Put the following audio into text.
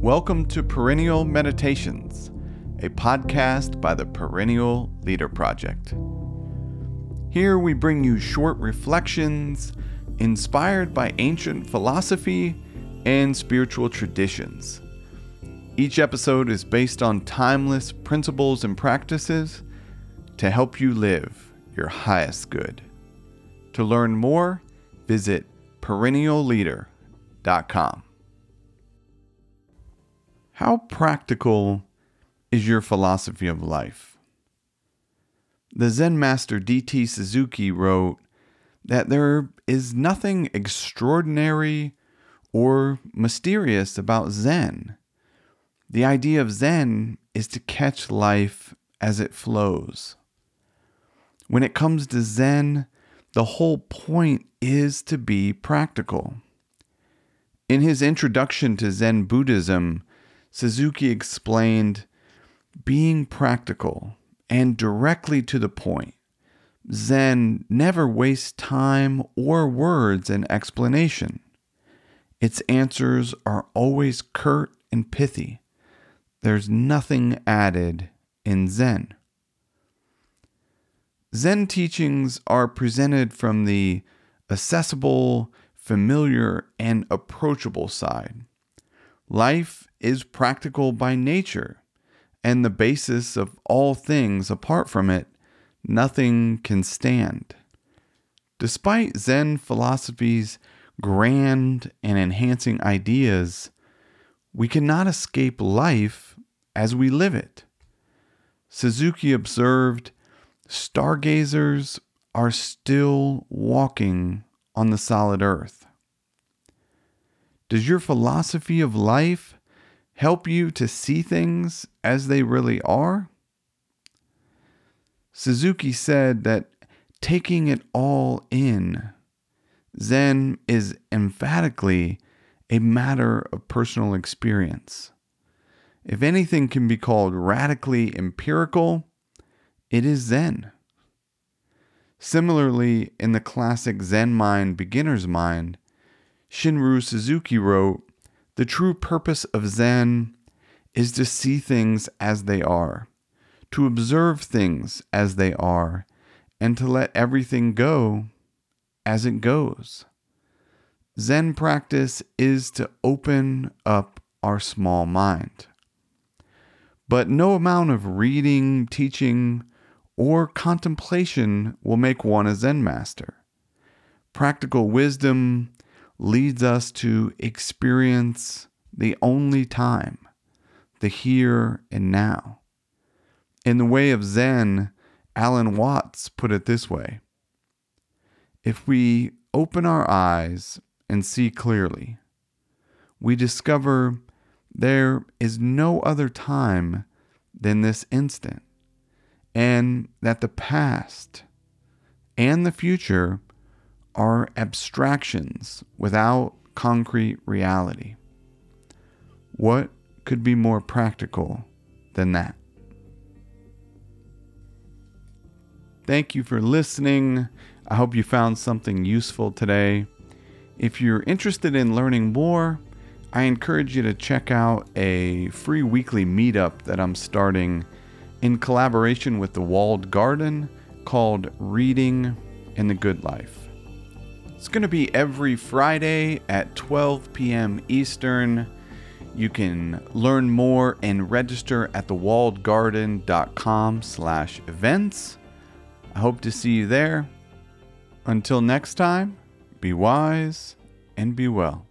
Welcome to Perennial Meditations, a podcast by the Perennial Leader Project. Here we bring you short reflections inspired by ancient philosophy and spiritual traditions. Each episode is based on timeless principles and practices to help you live your highest good. To learn more, visit perennialleader.com. How practical is your philosophy of life? The Zen master D.T. Suzuki wrote that there is nothing extraordinary or mysterious about Zen. The idea of Zen is to catch life as it flows. When it comes to Zen, the whole point is to be practical. In his introduction to Zen Buddhism, Suzuki explained being practical and directly to the point. Zen never wastes time or words in explanation. Its answers are always curt and pithy. There's nothing added in Zen. Zen teachings are presented from the accessible, familiar, and approachable side. Life is practical by nature, and the basis of all things apart from it, nothing can stand. Despite Zen philosophy's grand and enhancing ideas, we cannot escape life as we live it. Suzuki observed stargazers are still walking on the solid earth. Does your philosophy of life help you to see things as they really are? Suzuki said that taking it all in, Zen is emphatically a matter of personal experience. If anything can be called radically empirical, it is Zen. Similarly, in the classic Zen mind, Beginner's Mind, Shunryu Suzuki wrote, The true purpose of Zen is to see things as they are, to observe things as they are, and to let everything go as it goes. Zen practice is to open up our small mind. But no amount of reading, teaching, or contemplation will make one a Zen master. Practical wisdom leads us to experience the only time, the here and now. In the way of Zen, Alan Watts put it this way If we open our eyes and see clearly, we discover there is no other time than this instant, and that the past and the future are abstractions without concrete reality. What could be more practical than that? Thank you for listening. I hope you found something useful today. If you're interested in learning more, I encourage you to check out a free weekly meetup that I'm starting in collaboration with the Walled Garden called Reading in the Good Life. It's going to be every Friday at 12 p.m. Eastern. You can learn more and register at thewalledgarden.com slash events. I hope to see you there. Until next time, be wise and be well.